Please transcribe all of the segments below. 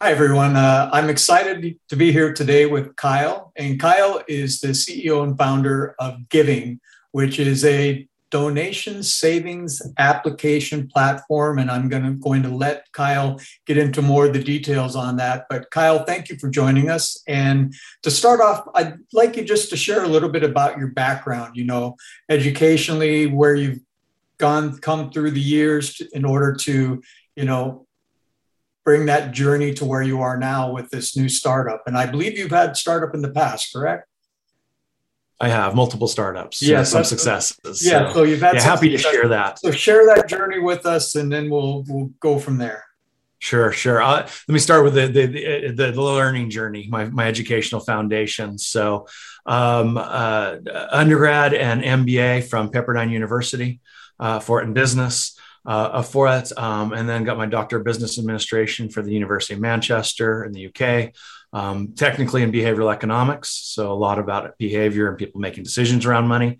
Hi, everyone. Uh, I'm excited to be here today with Kyle. And Kyle is the CEO and founder of Giving, which is a donation savings application platform. And I'm gonna, going to let Kyle get into more of the details on that. But Kyle, thank you for joining us. And to start off, I'd like you just to share a little bit about your background, you know, educationally, where you've gone, come through the years in order to, you know, bring that journey to where you are now with this new startup. And I believe you've had startup in the past, correct? I have multiple startups. Yeah, some successes. Yeah, so, so you've had. Yeah, happy success. to share that. So share that journey with us, and then we'll we'll go from there. Sure, sure. Uh, let me start with the, the the, the learning journey, my my educational foundation. So, um, uh, undergrad and MBA from Pepperdine University uh, for it in business uh, for it, um, and then got my doctor of business administration for the University of Manchester in the UK. Um, technically in behavioral economics, so a lot about behavior and people making decisions around money.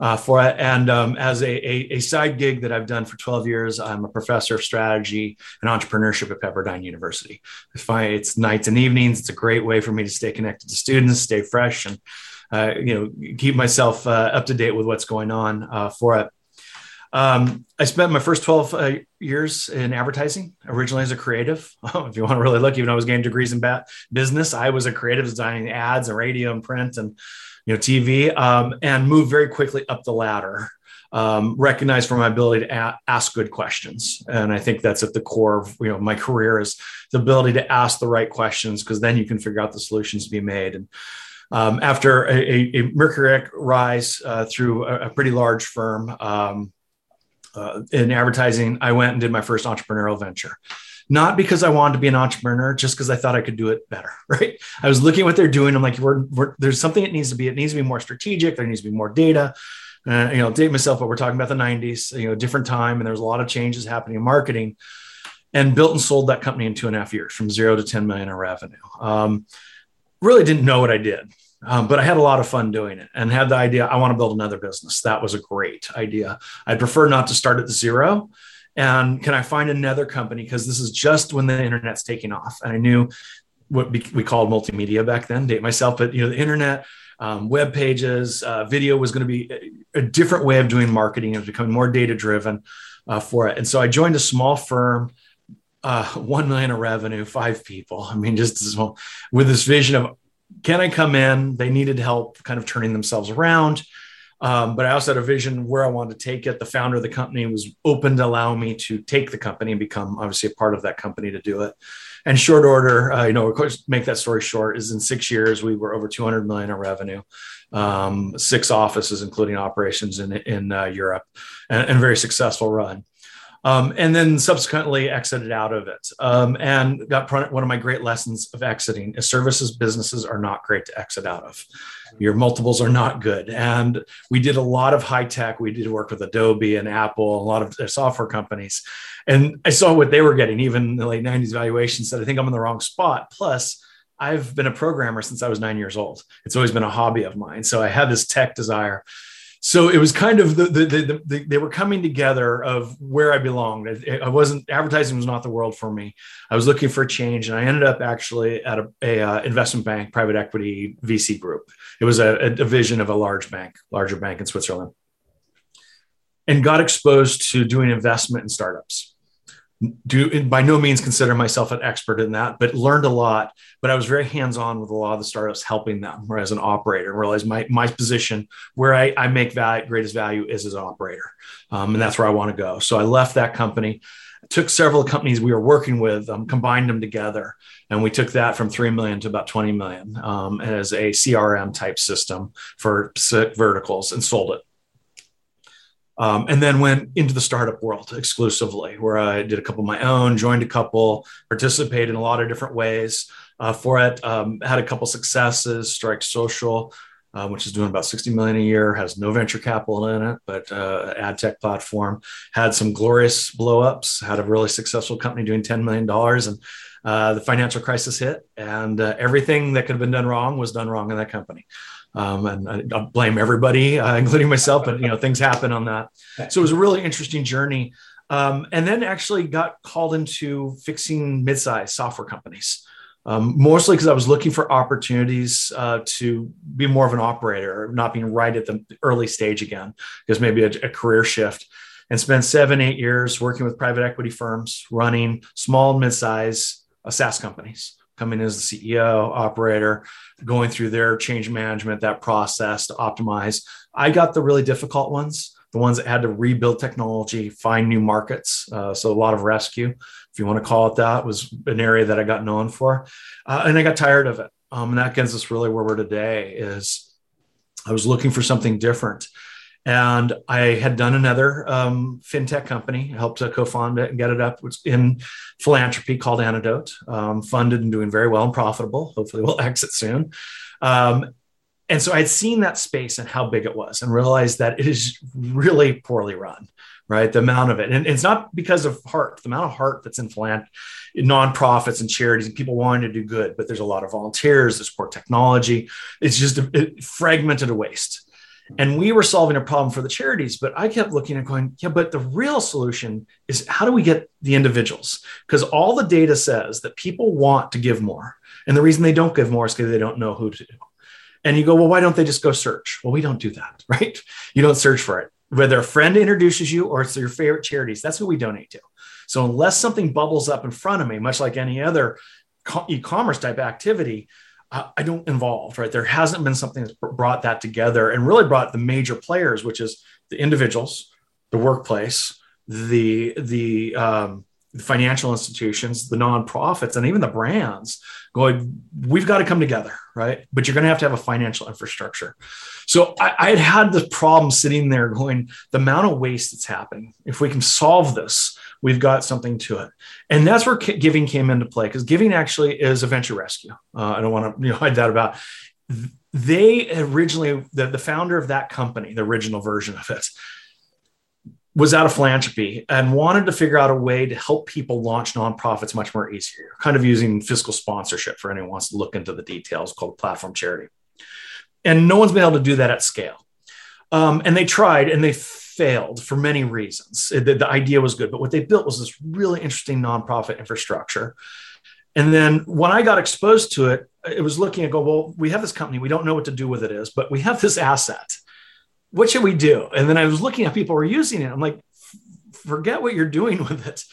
Uh, for it. And um, as a, a, a, side gig that I've done for 12 years, I'm a professor of strategy and entrepreneurship at Pepperdine University. I it's nights and evenings. It's a great way for me to stay connected to students, stay fresh, and uh, you know keep myself uh, up to date with what's going on uh, for it. Um, I spent my first 12 uh, years in advertising, originally as a creative. if you want to really look, even though I was getting degrees in bat- business, I was a creative designing ads and radio and print and you know TV, um, and moved very quickly up the ladder. Um, recognized for my ability to a- ask good questions, and I think that's at the core of you know my career is the ability to ask the right questions because then you can figure out the solutions to be made. And um, after a, a, a rise uh, through a, a, pretty large firm, um, uh, in advertising, I went and did my first entrepreneurial venture. Not because I wanted to be an entrepreneur, just because I thought I could do it better. Right? I was looking at what they're doing. I'm like, we're, we're, there's something it needs to be. It needs to be more strategic. There needs to be more data. Uh, you know, date myself, but we're talking about the 90s. You know, different time, and there's a lot of changes happening in marketing. And built and sold that company in two and a half years, from zero to 10 million in revenue. Um, really didn't know what I did. Um, but I had a lot of fun doing it and had the idea I want to build another business. That was a great idea. I'd prefer not to start at zero. And can I find another company? Because this is just when the internet's taking off. And I knew what we called multimedia back then, date myself, but you know, the internet, um, web pages, uh, video was going to be a, different way of doing marketing. It was becoming more data driven uh, for it. And so I joined a small firm uh, 1 million of revenue, five people. I mean, just with this vision of can I come in? They needed help kind of turning themselves around. Um, but I also had a vision where I wanted to take it. The founder of the company was open to allow me to take the company and become obviously a part of that company to do it. And short order, uh, you know, of course, make that story short, is in six years we were over 200 million in revenue, um, six offices, including operations in in uh, Europe, and, and very successful run um, and then subsequently exited out of it. Um, and got one of my great lessons of exiting is services businesses are not great to exit out of. Your multiples are not good. And we did a lot of high tech. We did work with adobe and apple a lot of software companies. And i saw what they were getting even in the late 90s valuations said i think i'm in the wrong spot. Plus i've been a programmer since i was nine years old. It's always been a hobby of mine. So i had this tech desire so it was kind of the, the, the, the, they were coming together of where I belonged. I, wasn't advertising was not the world for me. I was looking for a change, and I ended up actually at a, a uh, investment bank, private equity VC group. It was a, a division of a large bank, larger bank in Switzerland, and got exposed to doing investment in startups do by no means consider myself an expert in that, but learned a lot. But I was very hands on with a lot of the startups, helping them or as an operator. and Realized my my position where I, I make value, greatest value is as an operator, um, and that's where I want to go. So I left that company, took several companies we were working with, um, combined them together, and we took that from three million to about twenty million um, as a CRM type system for verticals, and sold it. Um, and then went into the startup world exclusively, where I did a couple of my own, joined a couple, participated in a lot of different ways uh, for it. Um, had a couple successes, Strike Social, uh, which is doing about 60 million a year, has no venture capital in it, but uh, ad tech platform. Had some glorious blowups. Had a really successful company doing 10 million dollars, and uh, the financial crisis hit, and uh, everything that could have been done wrong was done wrong in that company. Um, and I blame everybody, uh, including myself, but you know things happen on that. So it was a really interesting journey. Um, and then actually got called into fixing mid-sized software companies. Um, mostly because I was looking for opportunities uh, to be more of an operator, not being right at the early stage again, because maybe a, a career shift. And spent seven, eight years working with private equity firms, running small, mid-size uh, SaaS companies, coming as the CEO, operator, going through their change management, that process to optimize. I got the really difficult ones the ones that had to rebuild technology, find new markets. Uh, so a lot of rescue, if you want to call it that, was an area that I got known for, uh, and I got tired of it. Um, and that gets us really where we're today. Is I was looking for something different, and I had done another um, fintech company, helped to co-found it and get it up. It's in philanthropy called Antidote, um, funded and doing very well and profitable. Hopefully, we'll exit soon. Um, and so I'd seen that space and how big it was and realized that it is really poorly run, right? The amount of it. And it's not because of heart, the amount of heart that's in philanthropy, nonprofits and charities and people wanting to do good, but there's a lot of volunteers, there's poor technology. It's just a, fragmented waste. And we were solving a problem for the charities, but I kept looking and going, yeah, but the real solution is how do we get the individuals? Because all the data says that people want to give more. And the reason they don't give more is because they don't know who to do. And you go, well, why don't they just go search? Well, we don't do that, right? You don't search for it. Whether a friend introduces you or it's your favorite charities, that's who we donate to. So unless something bubbles up in front of me, much like any other e-commerce type activity, I don't involve, right? There hasn't been something that's brought that together and really brought the major players, which is the individuals, the workplace, the the um, the financial institutions, the nonprofits, and even the brands going, we've got to come together, right? But you're going to have to have a financial infrastructure. So I, had had this problem sitting there going, the amount of waste that's happening, if we can solve this, we've got something to it. And that's where giving came into play because giving actually is a venture rescue. Uh, I don't want to you know, hide that about. They originally, the, the founder of that company, the original version of it, was out of philanthropy and wanted to figure out a way to help people launch nonprofits much more easier, kind of using fiscal sponsorship for anyone who wants to look into the details called platform charity. And no one's been able to do that at scale. Um, and they tried and they failed for many reasons. The, the idea was good, but what they built was this really interesting nonprofit infrastructure. And then when I got exposed to it, it was looking at go, well, we have this company, we don't know what to do with it is, but we have this asset what should we do? And then I was looking at people who were using it. I'm like, forget what you're doing with it.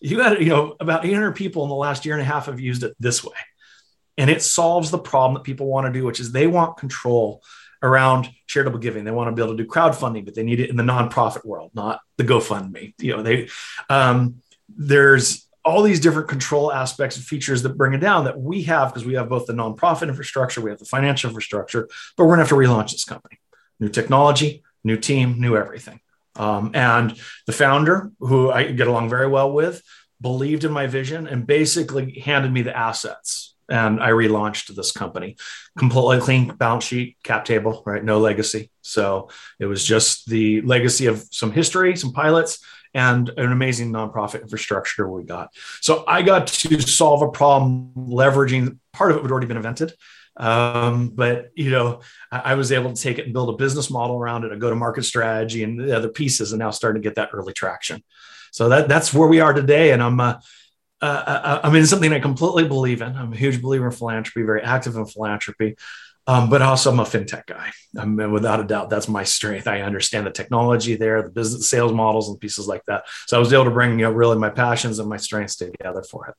You got, you know, about 800 people in the last year and a half have used it this way. And it solves the problem that people want to do, which is they want control around charitable giving. They want to be able to do crowdfunding, but they need it in the nonprofit world, not the GoFundMe. You know, they um, there's all these different control aspects and features that bring it down that we have because we have both the nonprofit infrastructure, we have the financial infrastructure, but we're gonna have to relaunch this company new technology, new team, new everything. Um, and the founder, who I get along very well with, believed in my vision and basically handed me the assets. And I relaunched this company, completely clean balance sheet, cap table, right? No legacy. So it was just the legacy of some history, some pilots, and an amazing nonprofit infrastructure we got. So I got to solve a problem leveraging part of it had already been invented um, but you know, I, I, was able to take it and build a business model around it, a go-to-market strategy, and the other pieces, and now starting to get that early traction. So that that's where we are today, and I'm. Uh, uh, I mean, it's something I completely believe in. I'm a huge believer in philanthropy, very active in philanthropy, um, but also I'm a fintech guy. I mean, without a doubt, that's my strength. I understand the technology there, the business sales models, and pieces like that. So I was able to bring you know really my passions and my strengths together for it.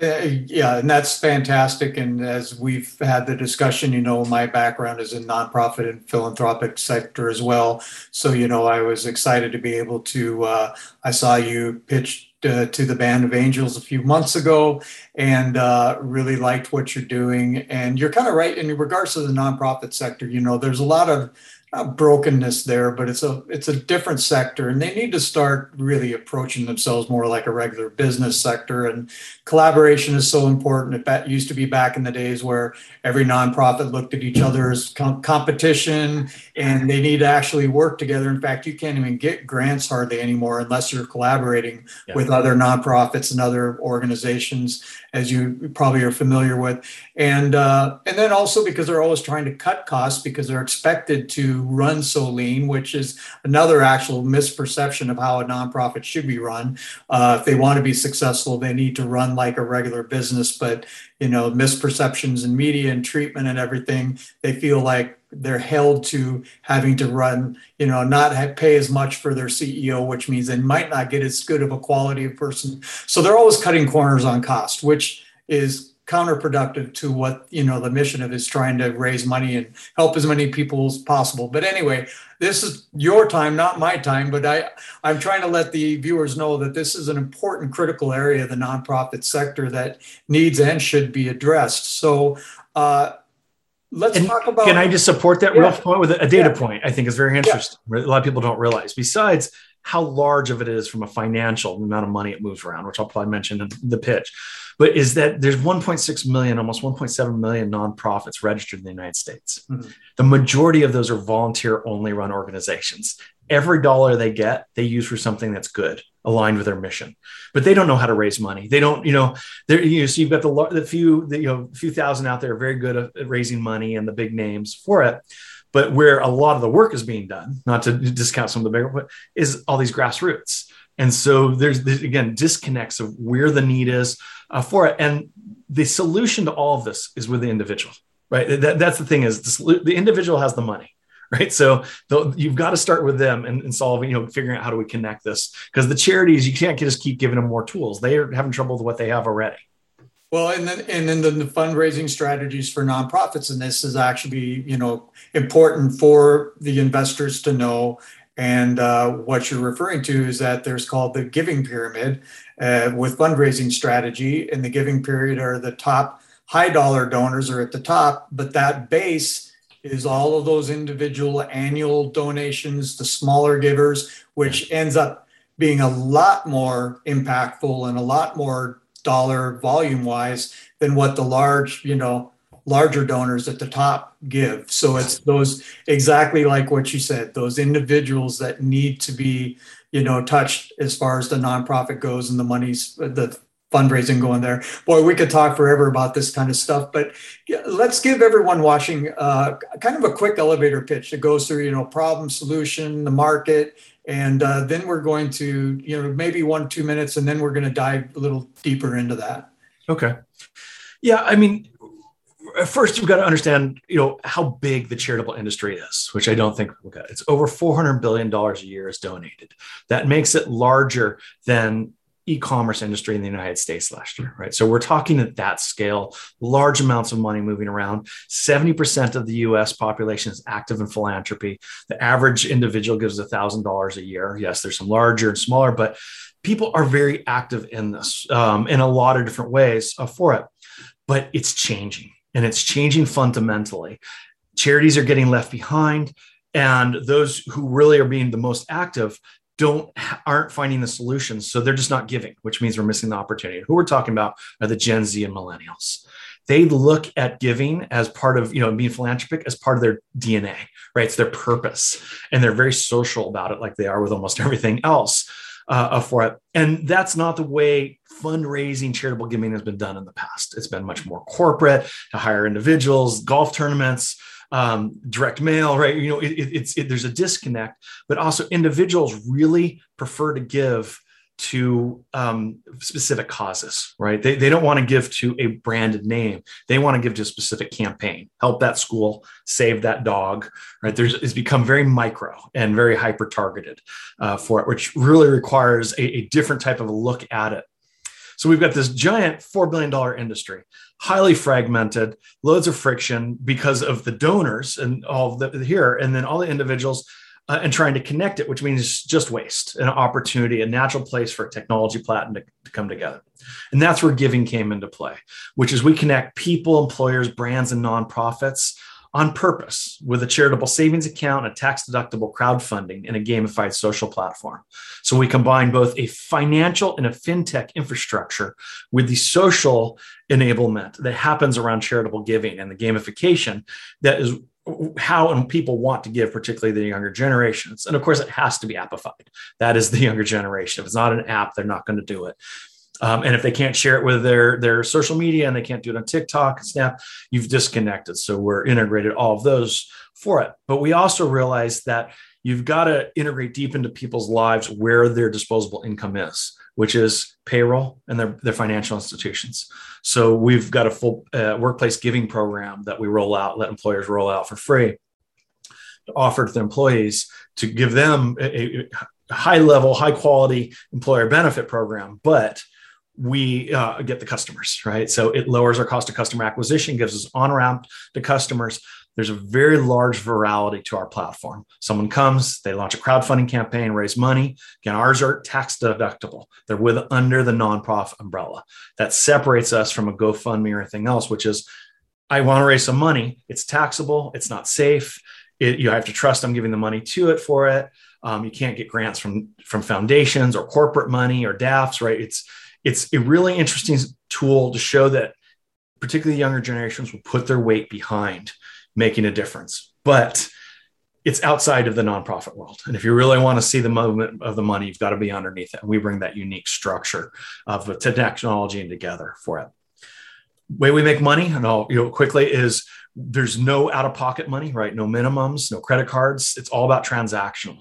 Uh, yeah, and that's fantastic. And as we've had the discussion, you know, my background is in nonprofit and philanthropic sector as well. So, you know, I was excited to be able to. Uh, I saw you pitch uh, to the Band of Angels a few months ago, and uh, really liked what you're doing. And you're kind of right in regards to the nonprofit sector. You know, there's a lot of not brokenness there, but it's a it's a different sector, and they need to start really approaching themselves more like a regular business sector. And collaboration is so important. It used to be back in the days where every nonprofit looked at each other as com- competition, and they need to actually work together. In fact, you can't even get grants hardly anymore unless you're collaborating yeah. with other nonprofits and other organizations as you probably are familiar with, and uh, and then also because they're always trying to cut costs because they're expected to run so lean, which is another actual misperception of how a nonprofit should be run. Uh, if they want to be successful, they need to run like a regular business. But you know, misperceptions in media and treatment and everything, they feel like they're held to having to run, you know, not have, pay as much for their CEO, which means they might not get as good of a quality of person. So they're always cutting corners on cost, which is counterproductive to what you know the mission of is trying to raise money and help as many people as possible but anyway this is your time not my time but i i'm trying to let the viewers know that this is an important critical area of the nonprofit sector that needs and should be addressed so uh, let's and talk about can i just support that yeah. real point with a data yeah. point i think is very interesting yeah. a lot of people don't realize besides how large of it is from a financial amount of money it moves around which i'll probably mention in the pitch but is that there's 1.6 million, almost 1.7 million nonprofits registered in the United States. Mm-hmm. The majority of those are volunteer only run organizations. Every dollar they get, they use for something that's good, aligned with their mission. But they don't know how to raise money. They don't, you know. You know, so you've got the, the few, the, you know, few thousand out there very good at raising money and the big names for it but where a lot of the work is being done, not to discount some of the bigger, but is all these grassroots. And so there's, there's again disconnects of where the need is uh, for it, and the solution to all of this is with the individual, right? That, that's the thing is the, the individual has the money, right? So you've got to start with them and, and, solving, you know, figuring out how do we connect this because the charities you can't just keep giving them more tools; they are having trouble with what they have already. Well, and then and then the, the fundraising strategies for nonprofits, and this is actually you know important for the investors to know and uh, what you're referring to is that there's called the giving pyramid uh, with fundraising strategy. And the giving period are the top high dollar donors are at the top, but that base is all of those individual annual donations, to smaller givers, which ends up being a lot more impactful and a lot more dollar volume wise than what the large, you know, larger donors at the top give. So it's those exactly like what you said, those individuals that need to be, you know, touched as far as the nonprofit goes and the money's the fundraising going there. Boy, we could talk forever about this kind of stuff, but let's give everyone watching uh, kind of a quick elevator pitch that goes through, you know, problem, solution, the market, and uh, then we're going to, you know, maybe one two minutes, and then we're going to dive a little deeper into that. Okay. Yeah, I mean, first you've got to understand you know how big the charitable industry is which i don't think okay, it's over 400 billion dollars a year is donated that makes it larger than e-commerce industry in the united states last year right? So we're talking at that scale large amounts of money moving around. 70% of the us population is active in philanthropy. The average individual gives $1000 a year. Yes there's some larger and smaller but people are very active in this um, in a lot of different ways uh, for it. But it's changing and it's changing fundamentally. Charities are getting left behind, and those who really are being the most active don't aren't finding the solutions so they're just not giving which means we're missing the opportunity. Who we're talking about are the gen z and millennials. They look at giving as part of you know being philanthropic as part of their dna right? It's their purpose and they're very social about it like they are with almost everything else uh, for it and that's not the way fundraising charitable giving has been done in the past. It's been much more corporate to hire individuals, golf tournaments, um, direct mail, right? You know, it, it's it, there's a disconnect, but also individuals really prefer to give to um, specific causes, right? They, they don't want to give to a branded name. They want to give to a specific campaign, help that school, save that dog, right? There's, it's become very micro and very hyper targeted uh, for it, which really requires a, a different type of look at it so we've got this giant $4 billion industry, highly fragmented, loads of friction because of the donors and all the here, and then all the individuals uh, and trying to connect it, which means just waste, an opportunity, a natural place for a technology platform to, to come together. And that's where giving came into play, which is we connect people, employers, brands, and nonprofits on purpose with a charitable savings account, a tax deductible crowdfunding, and a gamified social platform. So we combine both a financial and a fintech infrastructure with the social enablement that happens around charitable giving and the gamification that is how and people want to give, particularly the younger generations. And of course, it has to be appified. That is the younger generation. If it's not an app, they're not going to do it. Um, and if they can't share it with their their social media and they can't do it on TikTok, and Snap, you've disconnected. So we're integrated all of those for it. But we also realize that you've got to integrate deep into people's lives where their disposable income is, which is payroll and their, their financial institutions. So we've got a full uh, workplace giving program that we roll out, let employers roll out for free, to offer to the employees to give them a, a high level, high quality employer benefit program, but we uh, get the customers, right? So it lowers our cost of customer acquisition, gives us on ramp to customers. There's a very large virality to our platform. Someone comes, they launch a crowdfunding campaign, raise money. Again, ours are tax deductible. They're with under the nonprofit umbrella. That separates us from a GoFundMe or anything else, which is I want to raise some money. It's taxable. It's not safe. It, you have to trust I'm giving the money to it for it. Um, you can't get grants from from foundations or corporate money or DAFs, right? It's it's a really interesting tool to show that particularly younger generations will put their weight behind making a difference. But it's outside of the nonprofit world. And if you really want to see the movement of the money, you've got to be underneath it. And we bring that unique structure of the technology and together for it. Way we make money, and I'll you know quickly is there's no out-of-pocket money, right? No minimums, no credit cards. It's all about transactional.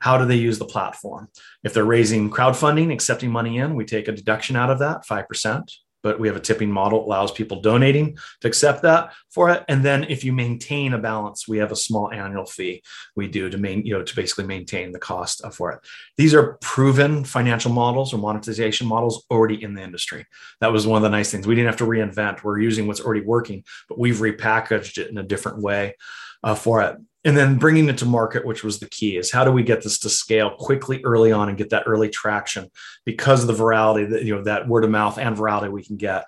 How do they use the platform? If they're raising crowdfunding, accepting money in, we take a deduction out of that, 5% but we have a tipping model allows people donating to accept that for it. And then if you maintain a balance we have a small annual fee we do to main you know to basically maintain the cost for it. These are proven financial models or monetization models already in the industry. That was one of the nice things. We didn't have to reinvent. We're using what's already working but we've repackaged it in a different way uh, for it and then bringing it to market which was the key is how do we get this to scale quickly early on and get that early traction because of the virality that you know that word of mouth and virality we can get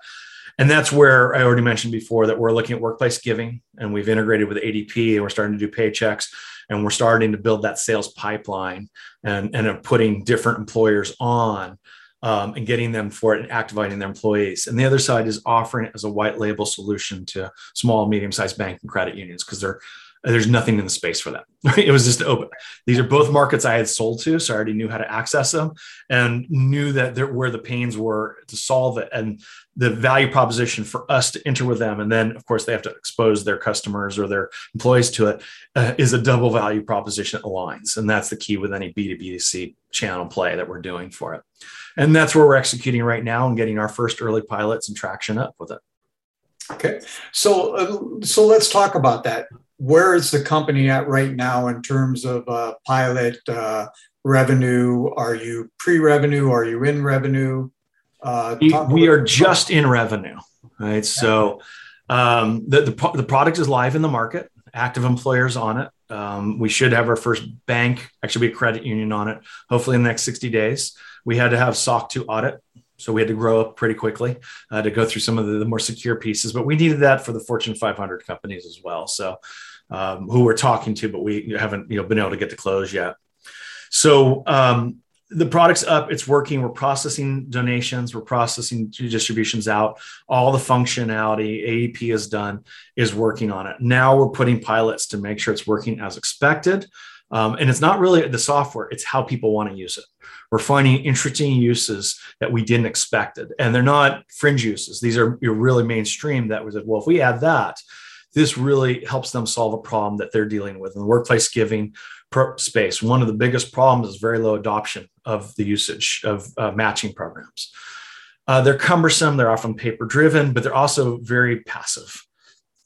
and that's where i already mentioned before that we're looking at workplace giving and we've integrated with adp and we're starting to do paychecks and we're starting to build that sales pipeline and and putting different employers on um, and getting them for it and activating their employees. And the other side is offering it as a white label solution to small, medium sized bank and credit unions because they're there's nothing in the space for that. It was just open. These are both markets I had sold to, so I already knew how to access them and knew that there, where the pains were to solve it and the value proposition for us to enter with them. And then, of course, they have to expose their customers or their employees to it uh, is a double value proposition that aligns. And that's the key with any B2B2C channel play that we're doing for it. And that's where we're executing right now and getting our first early pilots and traction up with it. Okay, so uh, so let's talk about that where is the company at right now in terms of uh, pilot uh, revenue? Are you pre-revenue? Are you in revenue? Uh, we, we are just in revenue, right? So um, the, the, the product is live in the market, active employers on it. Um, we should have our first bank, actually be a credit union on it, hopefully in the next 60 days. We had to have SOC 2 audit. So we had to grow up pretty quickly uh, to go through some of the, the, more secure pieces, but we needed that for the Fortune 500 companies as well. So um, who we're talking to, but we haven't you know been able to get to close yet. So um, the product's up, it's working. We're processing donations, we're processing distributions out. All the functionality ADP has done is working on it. Now we're putting pilots to make sure it's working as expected. Um, and it's not really the software, it's how people want to use it. We're finding interesting uses that we didn't expect it. And they're not fringe uses. These are really mainstream that was, well, if we add that, this really helps them solve a problem that they're dealing with in the workplace giving space. One of the biggest problems is very low adoption of the usage of uh, matching programs. Uh, they're cumbersome, they're often paper driven, but they're also very passive.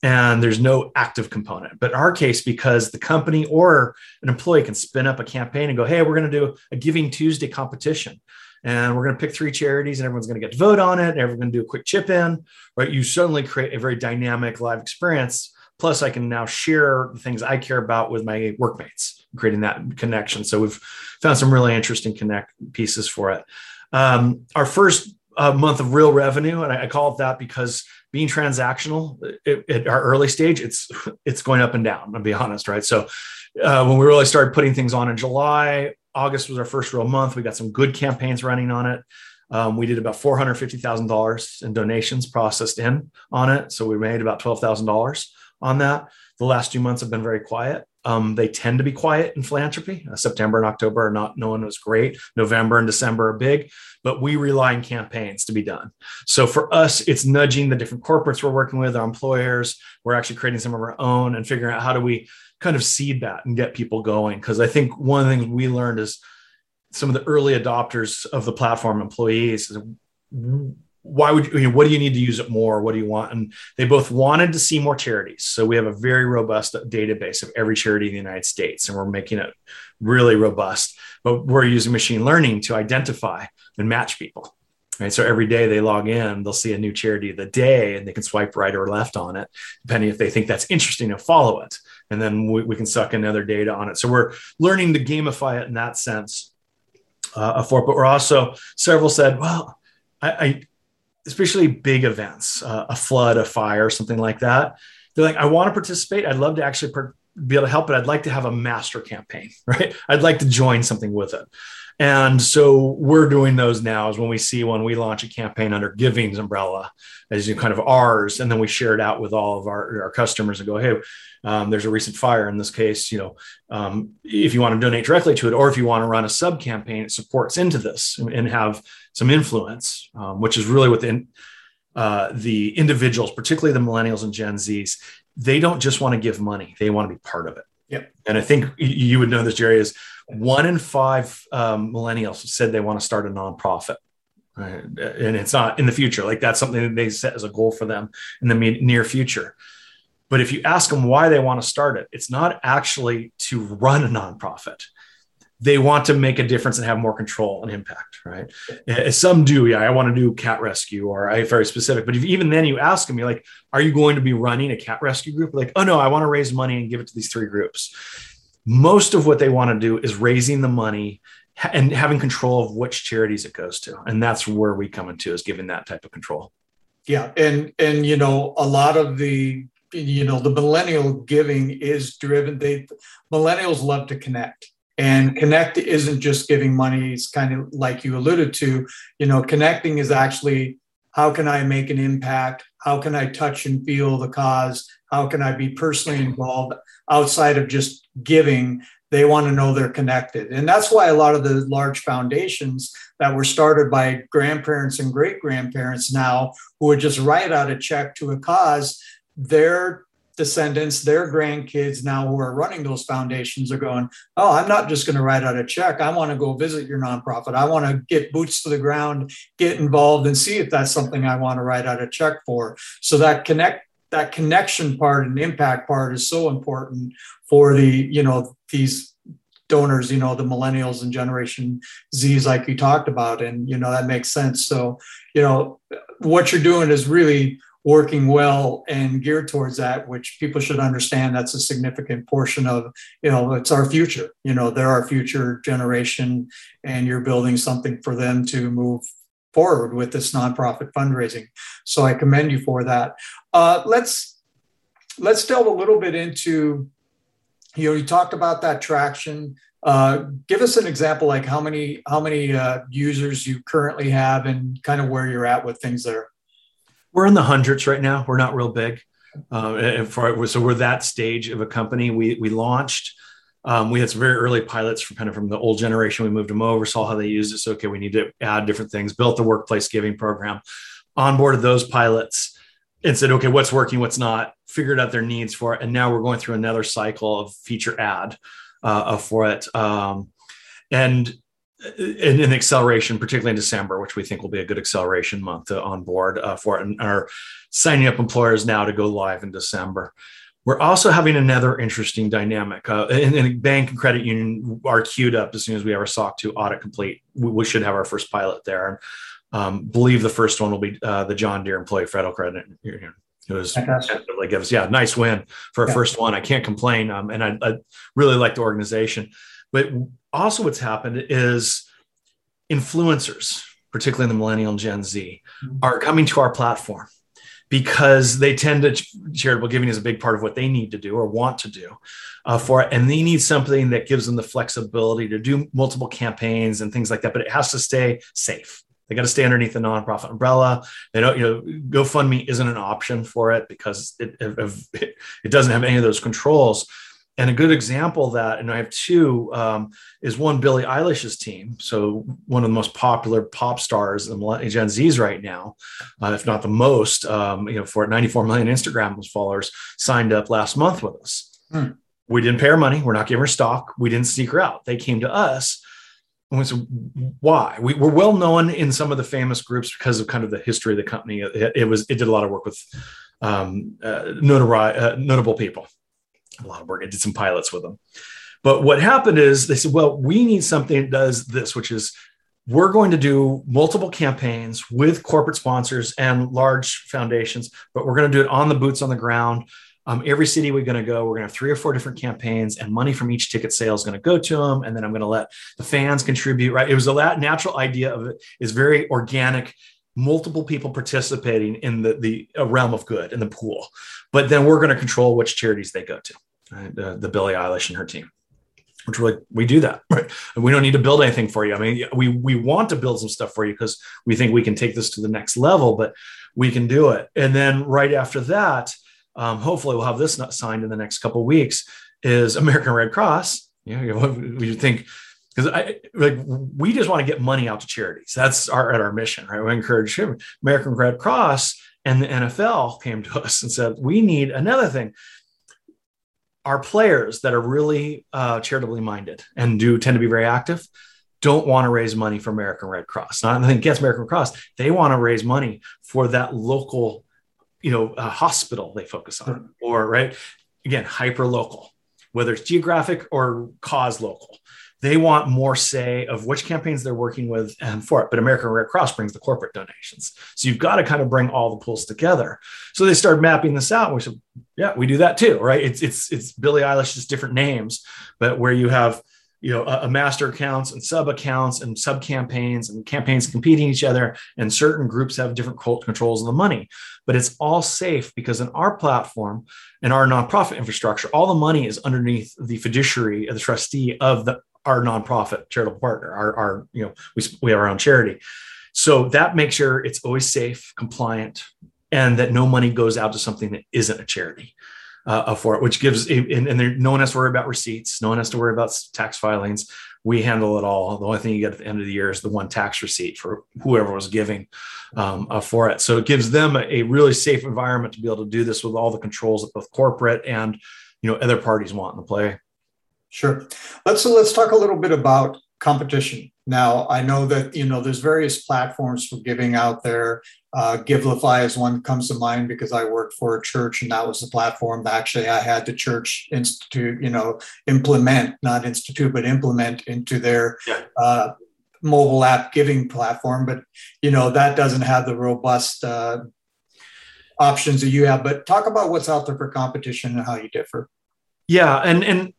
And there's no active component. But in our case, because the company or an employee can spin up a campaign and go, hey, we're going to do a Giving Tuesday competition and we're going to pick three charities and everyone's going to get to vote on it. And everyone's going to do a quick chip in, right? You suddenly create a very dynamic live experience. Plus, I can now share the things I care about with my workmates, creating that connection. So we've found some really interesting connect pieces for it. Um, our first uh, month of real revenue, and I, I, call it that because being transactional at our early stage, it's it's going up and down. I'll be honest, right? So uh, when we really started putting things on in July, August was our first real month. We got some good campaigns running on it. Um, we did about four hundred fifty thousand dollars in donations processed in on it, so we made about twelve thousand dollars on that. The last two months have been very quiet, um, they tend to be quiet in philanthropy. Uh, September and October are not known as great. November and December are big, but we rely on campaigns to be done. So for us, it's nudging the different corporates we're working with, our employers. We're actually creating some of our own and figuring out how do we kind of seed that and get people going. Because I think one of the things we learned is some of the early adopters of the platform employees why would you, what do you need to use it more? What do you want? And they both wanted to see more charities. So we have a very robust database of every charity in the United States, and we're making it really robust. But we're using machine learning to identify and match people. Right. So every day they log in, they'll see a new charity of the day and they can swipe right or left on it, depending if they think that's interesting to follow it. And then we, we can suck in other data on it. So we're learning to gamify it in that sense uh, for. But we're also, several said, well, I, I especially big events, uh, a flood, a fire, something like that. They're like, I want to participate. I'd love to actually per- be able to help, but I'd like to have a master campaign, right? I'd like to join something with it. And so we're doing those now is when we see when we launch a campaign under Giving's umbrella as you kind of ours, and then we share it out with all of our, our customers and go, hey, um, there's a recent fire in this case, you know, um, if you want to donate directly to it, or if you want to run a sub campaign, it supports into this and have some influence, um, which is really within uh, the individuals, particularly the millennials and Gen Zs. They don't just want to give money; they want to be part of it. Yep. And I think you would know this, Jerry, is one in five um, millennials said they want to start a nonprofit. Right? And it's not in the future. Like that's something that they set as a goal for them in the near future. But if you ask them why they want to start it, it's not actually to run a nonprofit they want to make a difference and have more control and impact, right? Eh, some do, yeah. I want to do cat rescue, or I very specific. But if even then you ask them, like, "Are you going to be running a cat rescue group?" Like, "Oh no, I want to raise money and give it to these three groups." Most of what they want to do is raising the money and having control of which charities it goes to, and that's where we come into is giving that type of control. Yeah, and and you know, a lot of the you know the millennial giving is driven. They millennials love to connect and connect isn't just giving money, it's kind of like you alluded to, you know, connecting is actually how can I make an impact? How can I touch and feel the cause? How can I be personally involved outside of just giving? They want to know they're connected. And that's why a lot of the large foundations that were started by grandparents and great grandparents now who would just write out a check to a cause, they're descendants, their grandkids now who are running those foundations are going, Oh, I'm not just going to write out a check. I want to go visit your nonprofit. I want to get boots to the ground, get involved, and see if that's something I want to write out a check for. So that connect that connection part and impact part is so important for the, you know, these donors, you know, the millennials and generation Z's like you talked about. And, you know, that makes sense. So, you know, what you're doing is really working well and geared towards that which people should understand that's a significant portion of you know it's our future. You know they're our future generation and you're building something for them to move forward with this nonprofit fundraising. So i commend you for that. Uh, let's let's delve a little bit into you know you talked about that traction. Uh, give us an example like how many how many uh, users you currently have and kind of where you're at with things there we're in the hundreds right now. We're not real big. Uh, for, so we're that stage of a company. We we launched. Um, we had some very early pilots from kind of from the old generation. We moved them over, saw how they used it. So okay, we need to add different things. Built the workplace giving program, onboarded those pilots, and said, okay, what's working, what's not. Figured out their needs for it, and now we're going through another cycle of feature add uh, for it. Um, and in an acceleration, particularly in December, which we think will be a good acceleration month to on board uh, for it, and are signing up employers now to go live in December. We're also having another interesting dynamic. Uh, in, in bank and credit union are queued up as soon as we have our SOC 2 audit complete. We, we should have our first pilot there. Um, believe the first one will be uh, the John Deere Employee Federal Credit Union. It was it was, yeah, nice win for a yeah. first one. I can't complain. Um, and I, I really like the organization. But also, what's happened is influencers, particularly in the millennial and Gen Z, mm-hmm. are coming to our platform because they tend to charitable giving is a big part of what they need to do or want to do uh, for it. And they need something that gives them the flexibility to do multiple campaigns and things like that but it has to stay safe. They got to stay underneath the nonprofit umbrella. They don't you know gofundme isn't an option for it because it, it, it doesn't have any of those controls and a good example of that, and I have two, um, is one Billie Eilish's team. So one of the most popular pop stars in Gen Z's right now, uh, if not the most. Um, you know, for 94 million Instagram followers signed up last month with us. Hmm. We didn't pay her money. We're not giving her stock. We didn't seek her out. They came to us. And we said, why? We were well known in some of the famous groups because of kind of the history of the company. It, it was it did a lot of work with um, uh, notari- uh, notable people a lot of work. I did some pilots with them. But what happened is they said, well, we need something that does this, which is we're going to do multiple campaigns with corporate sponsors and large foundations, but we're going to do it on the boots on the ground. Um, every city we're going to go, we're going to have three or four different campaigns, and money from each ticket sale is going to go to them. And then I'm going to let the fans contribute. Right? It was a natural idea of it is very organic multiple people participating in the, the realm of good in the pool. But then we're going to control which charities they go to, right? the Billie Eilish and her team. Which we're like, we do that, right? We don't need to build anything for you. I mean, we we want to build some stuff for you because we think we can take this to the next level, but we can do it. And then right after that, um, hopefully we'll have this signed in the next couple weeks. Is American Red Cross? You know, we think because I like we just want to get money out to charities. That's our at our mission, right? We encourage American Red Cross and the NFL came to us and said, we need another thing. Our players that are really uh, charitably minded and do tend to be very active don't want to raise money for American Red Cross. Not anything against American Red Cross. They want to raise money for that local, you know, uh, hospital they focus on, or right again, hyper local, whether it's geographic or cause local they want more say of which campaigns they're working with and for it. But American Red Cross brings the corporate donations. So you've got to kind of bring all the pools together. So they started mapping this out. And we said, yeah, we do that too, right? It's it's it's Billie Eilish, just different names, but where you have you know a, a master accounts and sub accounts and sub campaigns and campaigns competing each other and certain groups have different controls of the money but it's all safe because in our platform and our nonprofit infrastructure all the money is underneath the fiduciary of the trustee of the our nonprofit charitable partner, our, our you know, we, we have our own charity. So that makes sure it's always safe, compliant, and that no money goes out to something that isn't a charity uh, for it, which gives, and, and there, no one has to worry about receipts. No one has to worry about tax filings. We handle it all. The only thing you get at the end of the year is the one tax receipt for whoever was giving um, uh, for it. So it gives them a, a really safe environment to be able to do this with all the controls that both corporate and you know other parties want in the play. Sure. Let's let's talk a little bit about competition. Now, I know that you know there's various platforms for giving out there. Uh, Givelify is one that comes to mind because I worked for a church, and that was the platform that actually I had the church institute, you know, implement, not institute, but implement into their yeah. uh, mobile app giving platform. But you know that doesn't have the robust uh, options that you have. But talk about what's out there for competition and how you differ. Yeah, and and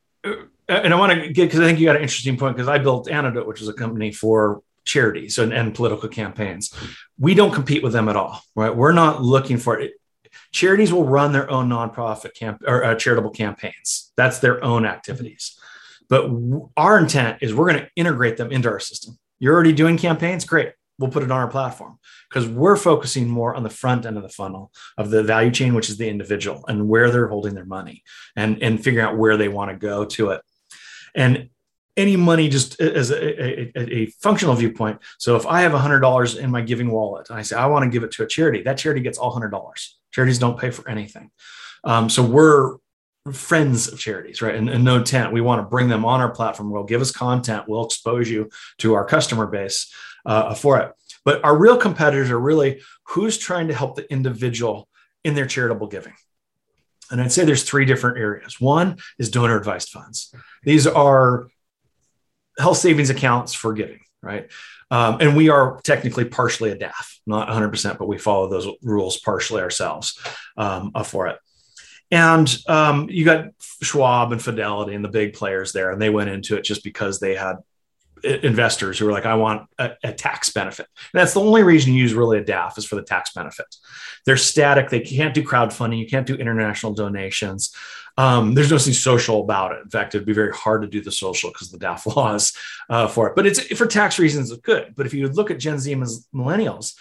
and I want to get because I think you got an interesting point because I built Antidote, which is a company for charities and, and, political campaigns. We don't compete with them at all, right? We're not looking for it. Charities will run their own nonprofit camp or uh, charitable campaigns. That's their own activities. But w- our intent is we're going to integrate them into our system. You're already doing campaigns, great. We'll put it on our platform because we're focusing more on the front end of the funnel of the value chain, which is the individual and where they're holding their money and, and figuring out where they want to go to it and any money just as a, a, a, functional viewpoint. So if I have a $100 in my giving wallet and I say, I want to give it to a charity, that charity gets all $100. Charities don't pay for anything. Um, so we're friends of charities, right? And, and no tent. We want to bring them on our platform. We'll give us content. We'll expose you to our customer base uh, for it. But our real competitors are really who's trying to help the individual in their charitable giving. And I'd say there's three different areas. One is donor advised funds. These are health savings accounts for giving, right? Um, and we are technically partially a DAF, not 100%, but we follow those rules partially ourselves um, for it. And um, you got Schwab and Fidelity and the big players there, and they went into it just because they had investors who are like, I want a, a, tax benefit. And that's the only reason you use really a DAF is for the tax benefit. They're static. They can't do crowdfunding. You can't do international donations. Um, there's nothing social about it. In fact, it'd be very hard to do the social because the DAF laws uh, for it. But it's for tax reasons, it's good. But if you look at Gen Z and millennials,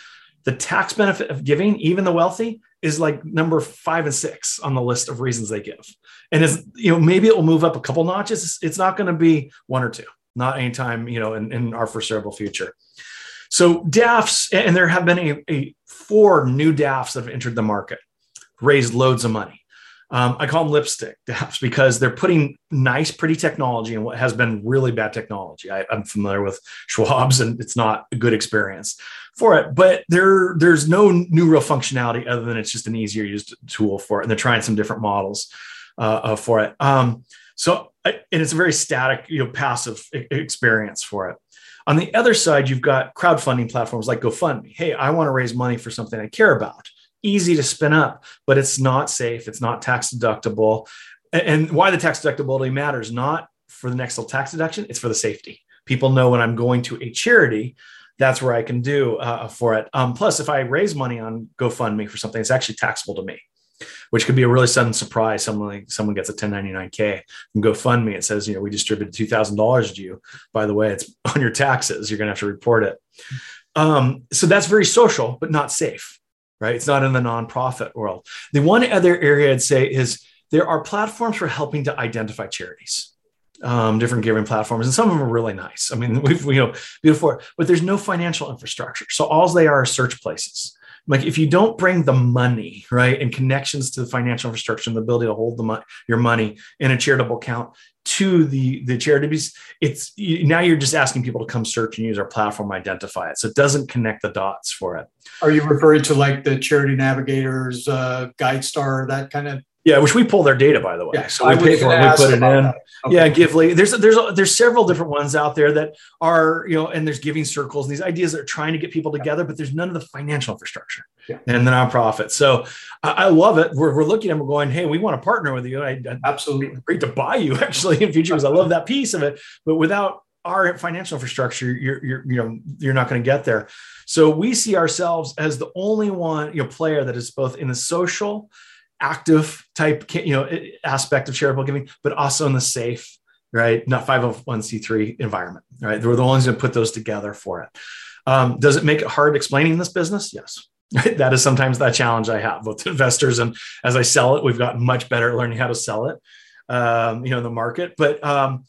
the tax benefit of giving, even the wealthy, is like number five and six on the list of reasons they give. And it's, you know, maybe it will move up a couple notches. It's not going to be one or two, not anytime, you know, in, in our foreseeable future. So DAFs, and there have been a, a four new DAFs that have entered the market, raised loads of money. Um, I call them lipstick DAFs because they're putting nice, pretty technology in what has been really bad technology. I, am familiar with Schwab's, and it's not a good experience for it. But there, there's no new real functionality other than it's just an easier used tool for it, and they're trying some different models uh, uh for it. Um, so, and it's a very static, you know, passive experience for it. On the other side, you've got crowdfunding platforms like GoFundMe. Hey, I want to raise money for something I care about easy to spin up, but it's not safe. It's not tax deductible. And why the tax deductibility matters, not for the next little tax deduction, it's for the safety. People know when I'm going to a charity, that's where I can do uh, for it. Um, plus, if I raise money on GoFundMe for something, it's actually taxable to me, which could be a really sudden surprise. Someone like, someone gets a 1099K from GoFundMe. It says, you know, we distributed $2,000 to you. By the way, it's on your taxes. You're going to have to report it. Um, so that's very social, but not safe right? It's not in the nonprofit world. The one other area I'd say is there are platforms for helping to identify charities, um, different giving platforms, and some of them are really nice. I mean, we've, you know, before, but there's no financial infrastructure. So all they are are search places. Like if you don't bring the money, right, and connections to the financial infrastructure and the ability to hold the mo- your money in a charitable account, to the the charities it's now you're just asking people to come search and use our platform identify it so it doesn't connect the dots for it are you referring to like the charity navigators uh, guidestar that kind of yeah, which we pull their data, by the way. Yeah, so we pay for it, we put it in. Okay. Yeah, Gively. There's there's there's several different ones out there that are you know, and there's giving circles and these ideas that are trying to get people together, but there's none of the financial infrastructure yeah. and the nonprofit. So I, I love it. We're, we're looking at them, we're going, hey, we want to partner with you. I, I absolutely great to buy you actually in future because I love that piece of it. But without our financial infrastructure, you're, you're you know you're not going to get there. So we see ourselves as the only one you know player that is both in the social active type you know aspect of charitable giving but also in the safe right? Not 501c3 environment right? We're the ones that put those together for it. Um, does it make it hard explaining this business? Yes. That is sometimes that challenge i have with investors and as i sell it we've gotten much better at learning how to sell it um, you know in the market. But um,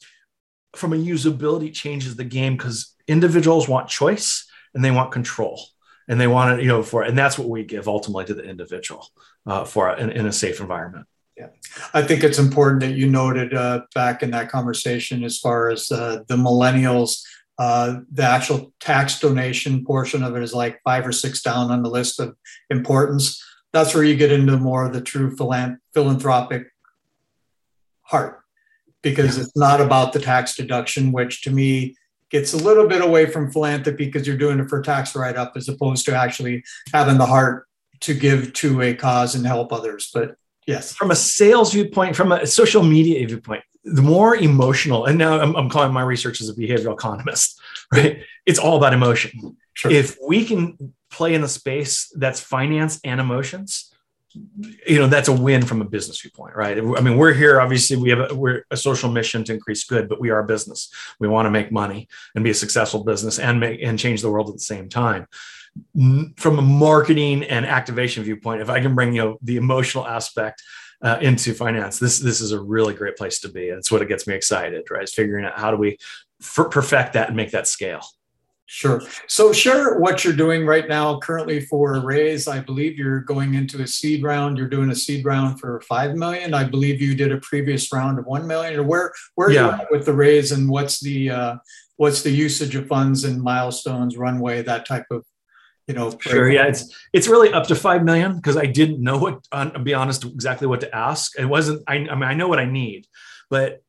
from a usability changes the game because individuals want choice and they want control and they want to you know for and that's what we give ultimately to the individual uh, for in, in, a safe environment. Yeah. I think it's important that you noted uh, back in that conversation as far as uh, the millennials uh, the actual tax donation portion of it is like five or six down on the list of importance. That's where you get into more of the true philanthropic heart because yeah. it's not about the tax deduction which to me gets a little bit away from philanthropy because you're doing it for tax write up as opposed to actually having the heart to give to a cause and help others. But yes, from a sales viewpoint, from a social media viewpoint, the more emotional, and now I'm, I'm calling my research as a behavioral economist, right? It's all about emotion. Sure. If we can play in the space that's finance and emotions, you know that's a win from a business viewpoint right? I mean we're here obviously we have a, we're a social mission to increase good but we are a business. We want to make money and be a successful business and make and change the world at the same time. From a marketing and activation viewpoint if i can bring you know the emotional aspect uh, into finance this this is a really great place to be. And it's what it gets me excited right? Is figuring out how do we f- perfect that and make that scale Sure. So share what you're doing right now currently for a Raise. I believe you're going into a seed round. You're doing a seed round for five million. I believe you did a previous round of one million. Or where where yeah. are you at with the Raise and what's the uh, what's the usage of funds and milestones, runway, that type of you know sure yeah it's it's really up to five million because i didn't know what to be honest exactly what to ask it wasn't I, I mean i know what i need but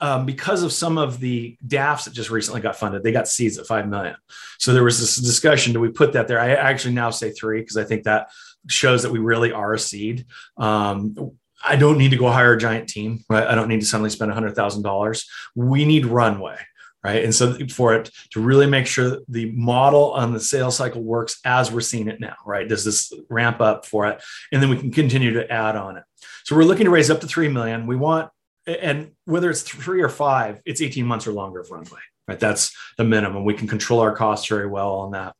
um, because of some of the DAFs that just recently got funded, they got seeds at five million. So there was this discussion: do we put that there? I actually now say three because I think that shows that we really are a seed. Um, I don't need to go hire a giant team, right? I don't need to suddenly spend a hundred thousand dollars. We need runway, right? And so for it to really make sure the model on the sales cycle works as we're seeing it now, right? Does this ramp up for it, and then we can continue to add on it. So we're looking to raise up to three million. We want and whether it's three or five, it's 18 months or longer of runway, right? That's the minimum. We can control our costs very well on that.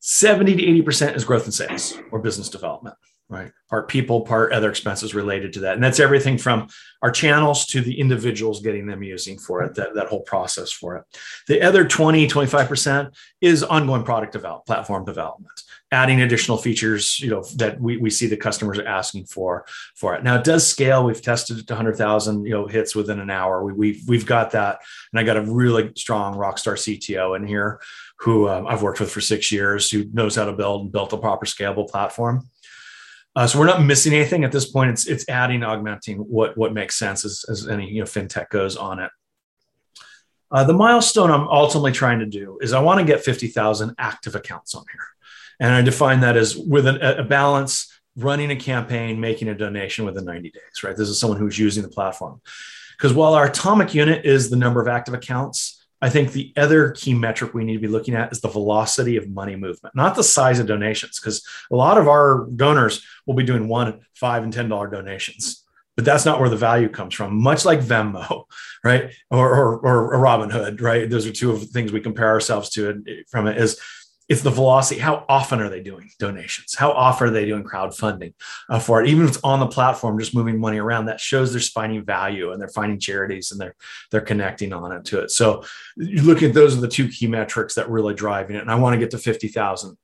70 to 80% is growth in sales or business development, right? Part people, part other expenses related to that. And that's everything from our channels to the individuals getting them using for it, that, that whole process for it. The other 20, 25% is ongoing product development, platform development, adding additional features, you know, that we, we see the customers are asking for for it. Now it does scale. We've tested it to 100,000, you know, hits within an hour. We, we've, we've got that. And I got a really strong rockstar CTO in here who um, I've worked with for six years, who knows how to build and built a proper scalable platform. Uh, so we're not missing anything at this point. It's it's adding, augmenting what what makes sense as, as any you know fintech goes on it. Uh, the milestone I'm ultimately trying to do is I want to get 50,000 active accounts on here, and I define that as with a, a balance, running a campaign, making a donation within 90 days. Right, this is someone who's using the platform. Because while our atomic unit is the number of active accounts, I think the other key metric we need to be looking at is the velocity of money movement, not the size of donations, because a lot of our donors will be doing one, five, and ten dollar donations, but that's not where the value comes from. Much like Venmo, right, or or, or Robinhood, right? Those are two of the things we compare ourselves to from it. Is it's the velocity. How often are they doing donations? How often are they doing crowdfunding uh, for it? Even if it's on the platform, just moving money around, that shows they're finding value and they're finding charities and they're they're connecting on it to it. So you look at those are the two key metrics that really driving it. And I want to get to fifty thousand.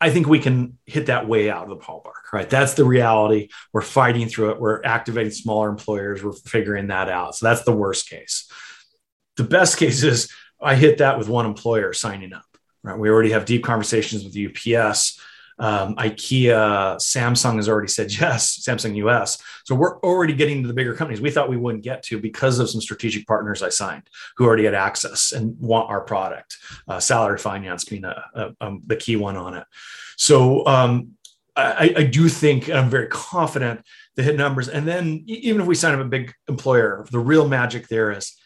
I think we can hit that way out of the ballpark, right? That's the reality. We're fighting through it. We're activating smaller employers. We're figuring that out. So that's the worst case. The best case is I hit that with one employer signing up Right? We already have deep conversations with UPS. Um, IKEA, Samsung has already said yes, Samsung US. So we're already getting to the bigger companies we thought we wouldn't get to because of some strategic partners I signed who already had access and want our product. Uh, salary finance being a, a, um, the key one on it. So um, I, I, do think, I'm very confident, the hit numbers. And then even if we sign up a big employer, the real magic there is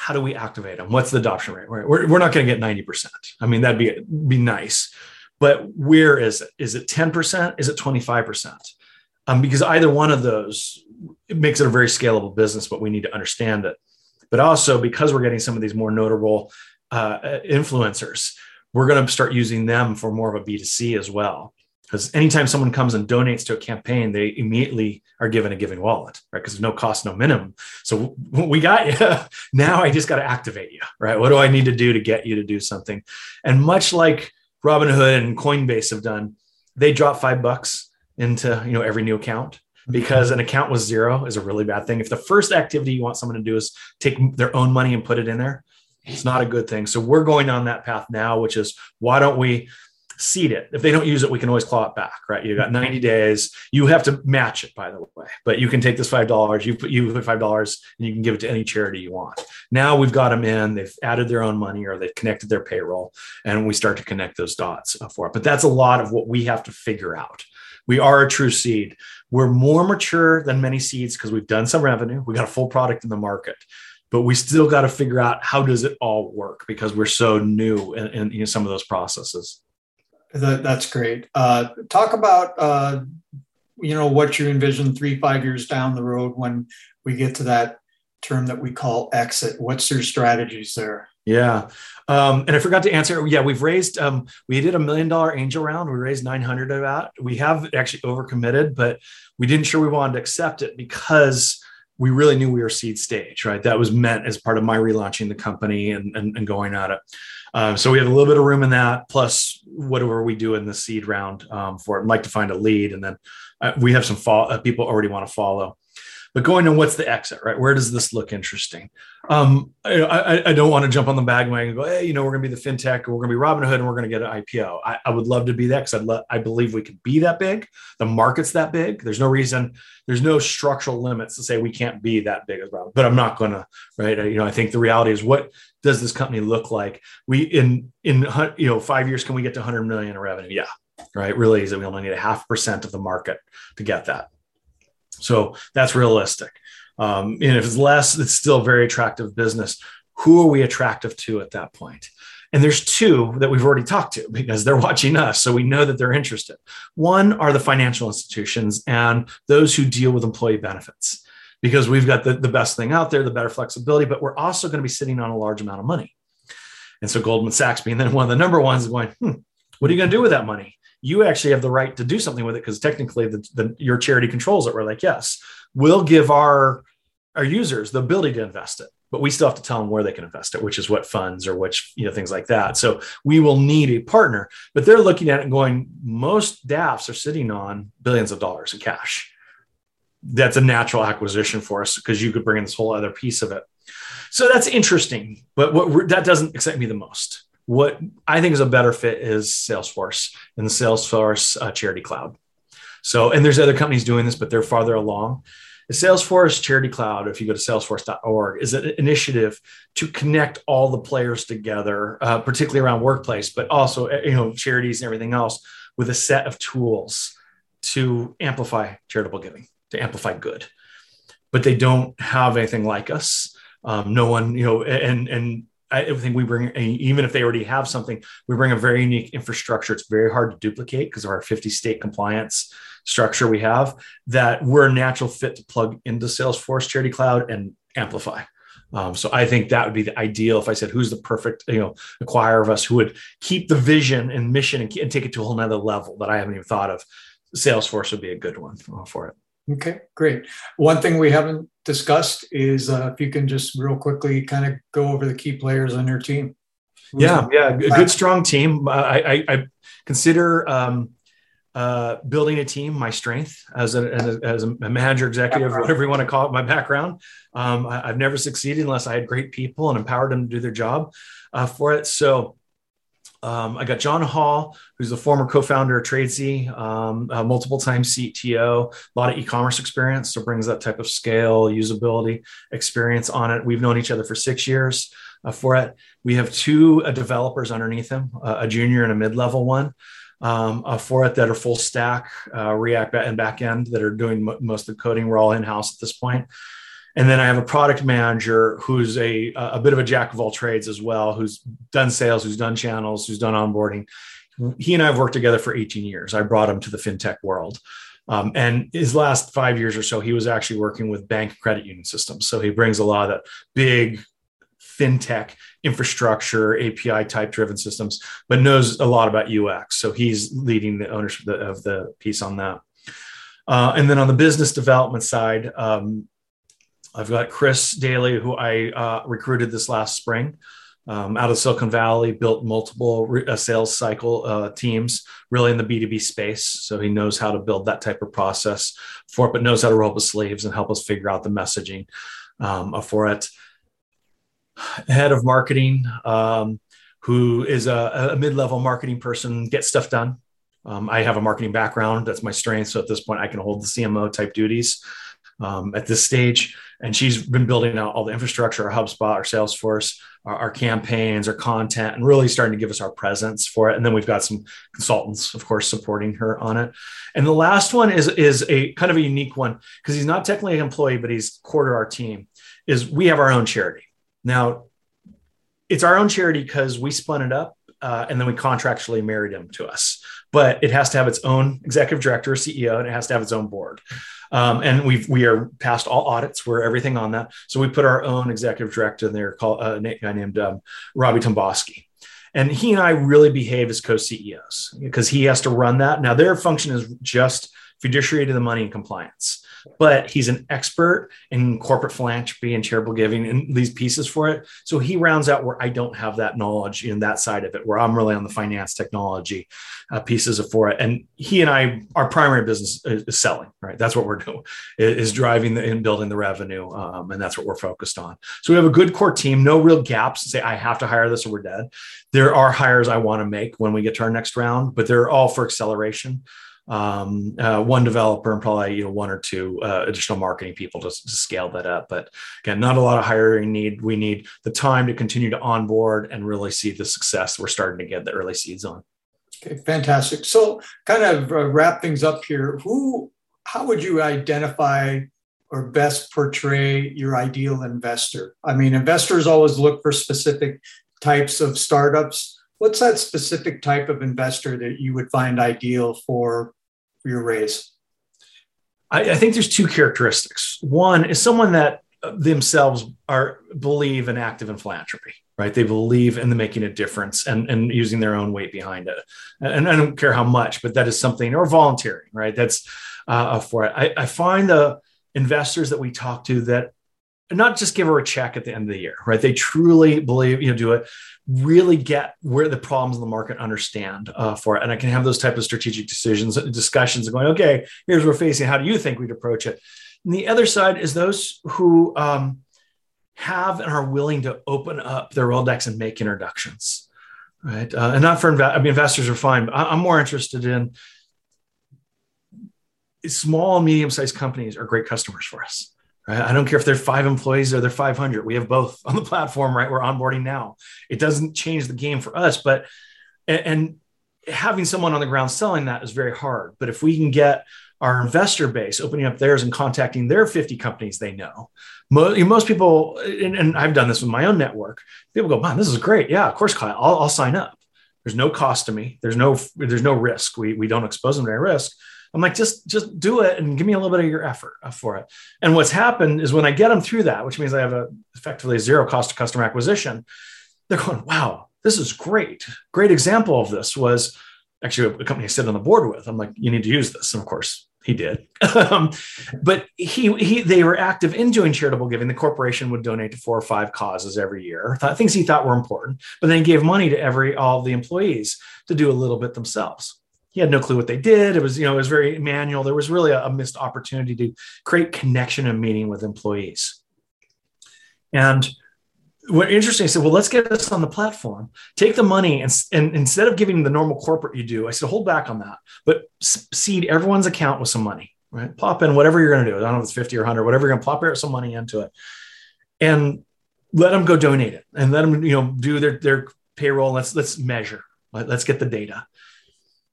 how do we activate them? What's the adoption rate? We're, we're not going to get 90%. I mean, that'd be, be nice. But where is it? Is it 10%? Is it 25%? Um, because either one of those it makes it a very scalable business, but we need to understand it. But also because we're getting some of these more notable uh, influencers, we're going to start using them for more of a B2C as well because anytime someone comes and donates to a campaign, they immediately are given a giving wallet, right? Because there's no cost, no minimum. So we got you. now I just got to activate you, right? What do I need to do to get you to do something? And much like Robinhood and Coinbase have done, they drop five bucks into you know every new account mm-hmm. because an account with zero is a really bad thing. If the first activity you want someone to do is take their own money and put it in there, it's not a good thing. So we're going on that path now, which is why don't we seed it. If they don't use it, we can always claw it back, right? You got mm-hmm. 90 days. You have to match it, by the way, but you can take this $5, you put, you put $5 and you can give it to any charity you want. Now we've got them in, they've added their own money or they've connected their payroll and we start to connect those dots for it. But that's a lot of what we have to figure out. We are a true seed. We're more mature than many seeds because we've done some revenue. We got a full product in the market but we still got to figure out how does it all work because we're so new in, in you know, some of those processes that, that's great. Uh, talk about uh, you know what you envision three five years down the road when we get to that term that we call exit. What's your strategies there? Yeah. Um, and I forgot to answer. Yeah, we've raised, um, we did a million dollar angel round. We raised 900 of that. We have actually overcommitted, but we didn't sure we wanted to accept it because we really knew we were seed stage, right? That was meant as part of my relaunching the company and, and, and going at it. Um, so we have a little bit of room in that, plus whatever we do in the seed round um, for it. I'd like to find a lead, and then uh, we have some uh, people already want to follow. But going to what's the exit, right? Where does this look interesting? Um, I, I, I, don't want to jump on the bandwagon and go, hey, you know, we're going to be the fintech, we're going to be Robinhood, and we're going to get an IPO. I, I would love to be that because I believe we could be that big. The market's that big. There's no reason, there's no structural limits to say we can't be that big as well. But I'm not going to, right? You know, I think the reality is what does this company look like? We in in you know five years can we get to 100 million in revenue? Yeah, right. Really is that we only need a half percent of the market to get that. So that's realistic. Um, and if it's less, it's still very attractive business. Who are we attractive to at that point? And there's two that we've already talked to because they're watching us. So we know that they're interested. One are the financial institutions and those who deal with employee benefits because we've got the, the best thing out there, the better flexibility, but we're also going to be sitting on a large amount of money. And so Goldman Sachs being then one of the number ones going, hmm, what are you going to do with that money? you actually have the right to do something with it because technically the, the, your charity controls it. We're like, yes, we'll give our our users the ability to invest it, but we still have to tell them where they can invest it, which is what funds or which you know things like that. So we will need a partner, but they're looking at it and going, most DAFs are sitting on billions of dollars in cash. That's a natural acquisition for us because you could bring in this whole other piece of it. So that's interesting, but what that doesn't excite me the most. What I think is a better fit is Salesforce and the Salesforce uh, Charity Cloud. So, and there's other companies doing this, but they're farther along. The Salesforce Charity Cloud, if you go to salesforce.org, is an initiative to connect all the players together, uh, particularly around workplace, but also uh, you know charities and everything else, with a set of tools to amplify charitable giving, to amplify good. But they don't have anything like us. Um, no one, you know, and and I think we bring, even if they already have something, we bring a very unique infrastructure. It's very hard to duplicate because of our 50 state compliance structure we have that we're a natural fit to plug into Salesforce Charity Cloud and amplify. Um, so I think that would be the ideal. If I said who's the perfect, you know, acquire of us who would keep the vision and mission and, and take it to a whole nother level that I haven't even thought of, Salesforce would be a good one for it. Okay, great. One thing we haven't discussed is uh, if you can just real quickly kind of go over the key players on your team. Who's yeah, yeah, a good strong team. Uh, I, I, I consider um, uh, building a team my strength as a, as a, as a manager, executive, whatever you want to call it. My background. Um, I, have never succeeded unless I had great people and empowered them to do their job uh, for it. So um, I got John Hall, who's the former co-founder of Tradesy, um, multiple time CTO, a lot of e-commerce experience, so brings that type of scale, usability experience on it. We've known each other for six years uh, for it. We have two uh, developers underneath him, uh, a junior and a mid-level one. Um, uh, for it that are full stack uh, React and backend that are doing most of the coding. We're all in house at this point. And then I have a product manager who's a, a bit of a jack of all trades as well, who's done sales, who's done channels, who's done onboarding. He and I have worked together for 18 years. I brought him to the fintech world. Um, and his last five years or so, he was actually working with bank credit union systems. So he brings a lot of that big fintech infrastructure, API type driven systems, but knows a lot about UX. So he's leading the ownership of the, of the piece on that. Uh, and then on the business development side, um, I've got Chris Daly, who I uh, recruited this last spring um, out of Silicon Valley, built multiple re- uh, sales cycle uh, teams, really in the B2B space. So he knows how to build that type of process for it, but knows how to roll up his sleeves and help us figure out the messaging um, for it. Head of marketing, um, who is a, a mid level marketing person, gets stuff done. Um, I have a marketing background. That's my strength. So at this point, I can hold the CMO type duties um, at this stage. And she's been building out all the infrastructure, our HubSpot, our Salesforce, our, our, campaigns, our content, and really starting to give us our presence for it. And then we've got some consultants, of course, supporting her on it. And the last one is is a kind of a unique one because he's not technically an employee, but he's core our team. Is we have our own charity now. It's our own charity because we spun it up uh, and then we contractually married him to us. But it has to have its own executive director, CEO, and it has to have its own board. Um, and we we are past all audits. We're everything on that. So we put our own executive director in there, called uh, a guy named um, Robbie Tomboski. And he and I really behave as co-CEOs because he has to run that. Now their function is just fiduciary to the money and compliance but he's an expert in corporate philanthropy and charitable giving and these pieces for it. So he rounds out where I don't have that knowledge in that side of it, where I'm really on the finance technology uh, pieces of for it. And he and I, our primary business is, selling, right? That's what we're doing, is driving the, and building the revenue. Um, and that's what we're focused on. So we have a good core team, no real gaps say, I have to hire this or we're dead. There are hires I want to make when we get to our next round, but they're all for acceleration um, uh, one developer and probably you know one or two uh, additional marketing people to, to, scale that up. But again, not a lot of hiring need. We need the time to continue to onboard and really see the success we're starting to get the early seeds on. Okay, fantastic. So, kind of uh, wrap things up here. Who, how would you identify or best portray your ideal investor? I mean, investors always look for specific types of startups what's that specific type of investor that you would find ideal for your raise? I, I think there's two characteristics. One is someone that themselves are believe and active in philanthropy right? They believe in the making a difference and, and using their own weight behind it. And I don't care how much, but that is something, or volunteering, right? That's uh, for it. I, I find the investors that we talk to that not just give her a check at the end of the year, right? They truly believe, you know, do it, really get where the problems in the market understand uh, for it. And I can have those type of strategic decisions, discussions and going, okay, here's what we're facing. How do you think we'd approach it? And the other side is those who um, have and are willing to open up their Rolodex and make introductions, right? Uh, and not for, inv- I mean, investors are fine, but I'm more interested in small and medium-sized companies are great customers for us Right? I don't care if they're five employees or they're 500. We have both on the platform, right? We're onboarding now. It doesn't change the game for us, but and, having someone on the ground selling that is very hard. But if we can get our investor base opening up theirs and contacting their 50 companies they know. Most, people, and, and, I've done this with my own network, people go, man, this is great. Yeah, of course, Kyle, I'll, I'll sign up. There's no cost to me. There's no, there's no risk. We, we don't expose them to any risk. I'm like, just just do it and give me a little bit of your effort uh, for it. And what's happened is when I get them through that, which means I have a effectively zero cost of customer acquisition, they're going, wow, this is great. Great example of this was actually a company I sit on the board with. I'm like, you need to use this. And of course, he did. um, but he, he, they were active in doing charitable giving. The corporation would donate to four or five causes every year, things he thought were important, but then he gave money to every, all the employees to do a little bit themselves he had no clue what they did. It was, you know, it was very manual. There was really a, a missed opportunity to create connection and meaning with employees. And what interesting, I said, well, let's get this on the platform. Take the money and, and instead of giving the normal corporate you do, I said, hold back on that, but seed everyone's account with some money, right? Plop in whatever you're going to do. I don't know if it's 50 or 100, whatever you're going to plop some money into it and let them go donate it and let them, you know, do their, their payroll. Let's, let's measure, let's get the data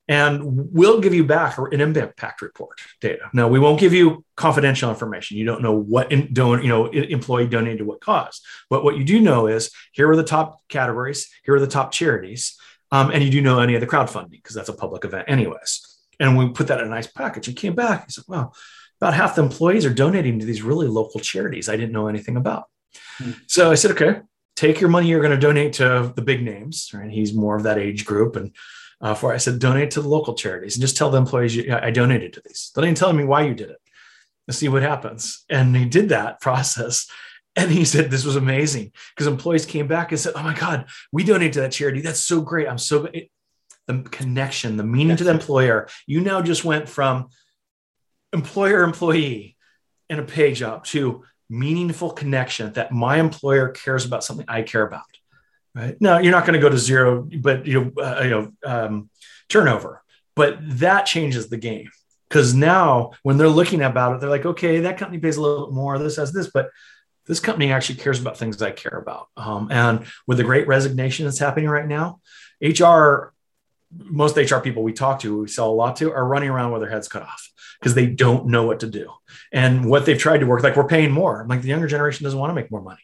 and we'll give you back an impact report data. Now, we won't give you confidential information. You don't know what in, don't you know employee donated to what cause. But what you do know is here are the top categories. Here are the top charities, um, and you do know any of the crowdfunding because that's a public event, anyways. And we put that in a nice package. And came back. He said, "Well, about half the employees are donating to these really local charities I didn't know anything about." Hmm. So I said, "Okay, take your money. You're going to donate to the big names." Right? He's more of that age group and uh, for I said donate to the local charities and just tell the employees you, I donated to these. Don't even tell me why you did it. Let's see what happens. And he did that process. And he said this was amazing because employees came back and said, "Oh my God, we donate to that charity. That's so great. I'm so it, the connection, the meaning to the employer. You now just went from employer employee in a pay job to meaningful connection that my employer cares about something I care about. Right. No, you're not going to go to zero, but you know, uh, you know, um, turnover. But that changes the game because now when they're looking about it, they're like, okay, that company pays a little bit more. This has this, but this company actually cares about things I care about. Um, and with the great resignation that's happening right now, HR, most HR people we talk to, we sell a lot to, are running around with their heads cut off because they don't know what to do. And what they've tried to work, like we're paying more. Like the younger generation doesn't want to make more money.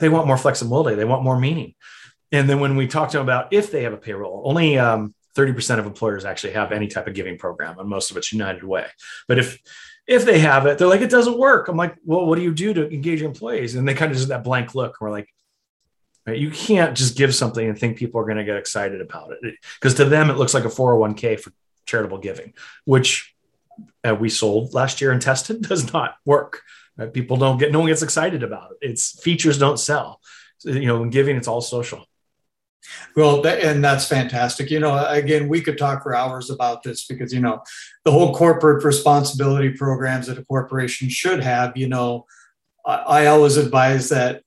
They want more flexibility. They want more meaning. And then when we talk to them about if they have a payroll, only um, 30% of employers actually have any type of giving program, and most of it's United Way. But if if they have it, they're like, it doesn't work. I'm like, well, what do you do to engage your employees? And they kind of just that blank look. We're like, right, you can't just give something and think people are going to get excited about it because to them it looks like a 401k for charitable giving, which uh, we sold last year and tested does not work. Right? People don't get no one gets excited about it. It's features don't sell. So, you know, in giving, it's all social. Well, and that's fantastic. You know, again, we could talk for hours about this because, you know, the whole corporate responsibility programs that a corporation should have, you know, I, always advise that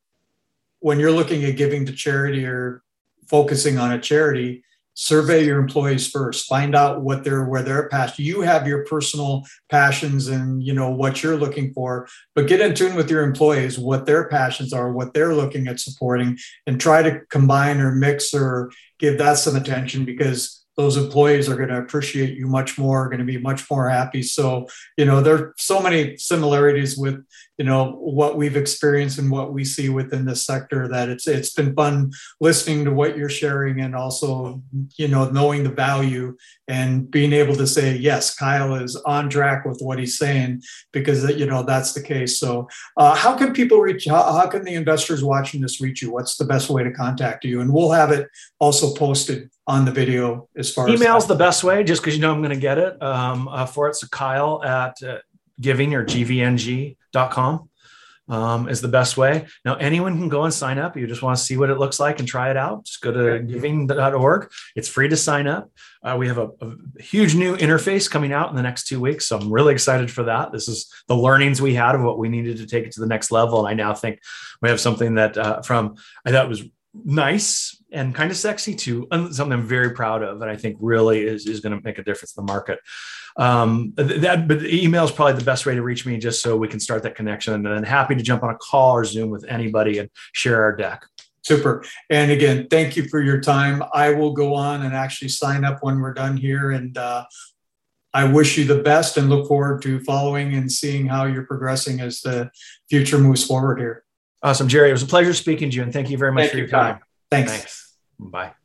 when you're looking at giving to charity or focusing on a charity, survey your employees first. Find out what they're where they're passionate you have your personal passions and you know what you're looking for but get in tune with your employees what their passions are what they're looking at supporting and try to combine or mix or give that some attention because those employees are going to appreciate you much more, are going to be much more happy. So, you know, there are so many similarities with, you know, what we've experienced and what we see within this sector that it's it's been fun listening to what you're sharing and also, you know, knowing the value and being able to say, yes, Kyle is on track with what he's saying because, you know, that's the case. So, uh, how can people reach, how, how can the investors watching this reach you? What's the best way to contact you? And we'll have it also posted on the video as far as email's as the best way just because you know i'm going to get it um, uh, for it. So kyle at uh, giving or gvng.com um, is the best way. Now anyone can go and sign up. You just want to see what it looks like and try it out. Just go to giving.org it's free to sign up. Uh, we have a, a, huge new interface coming out in the next two weeks so i'm really excited for that. This is the learnings we had of what we needed to take it to the next level and i now think we have something that uh, from i thought was nice and kind of sexy too. Something I'm very proud of, and I think really is, is going to make a difference in the market. Um, that, but email is probably the best way to reach me, just so we can start that connection. And then happy to jump on a call or Zoom with anybody and share our deck. Super. And again, thank you for your time. I will go on and actually sign up when we're done here. And uh, I wish you the best and look forward to following and seeing how you're progressing as the future moves forward here. Awesome, Jerry. It was a pleasure speaking to you, and thank you very much thank for your time. Thanks. Thanks. Bye.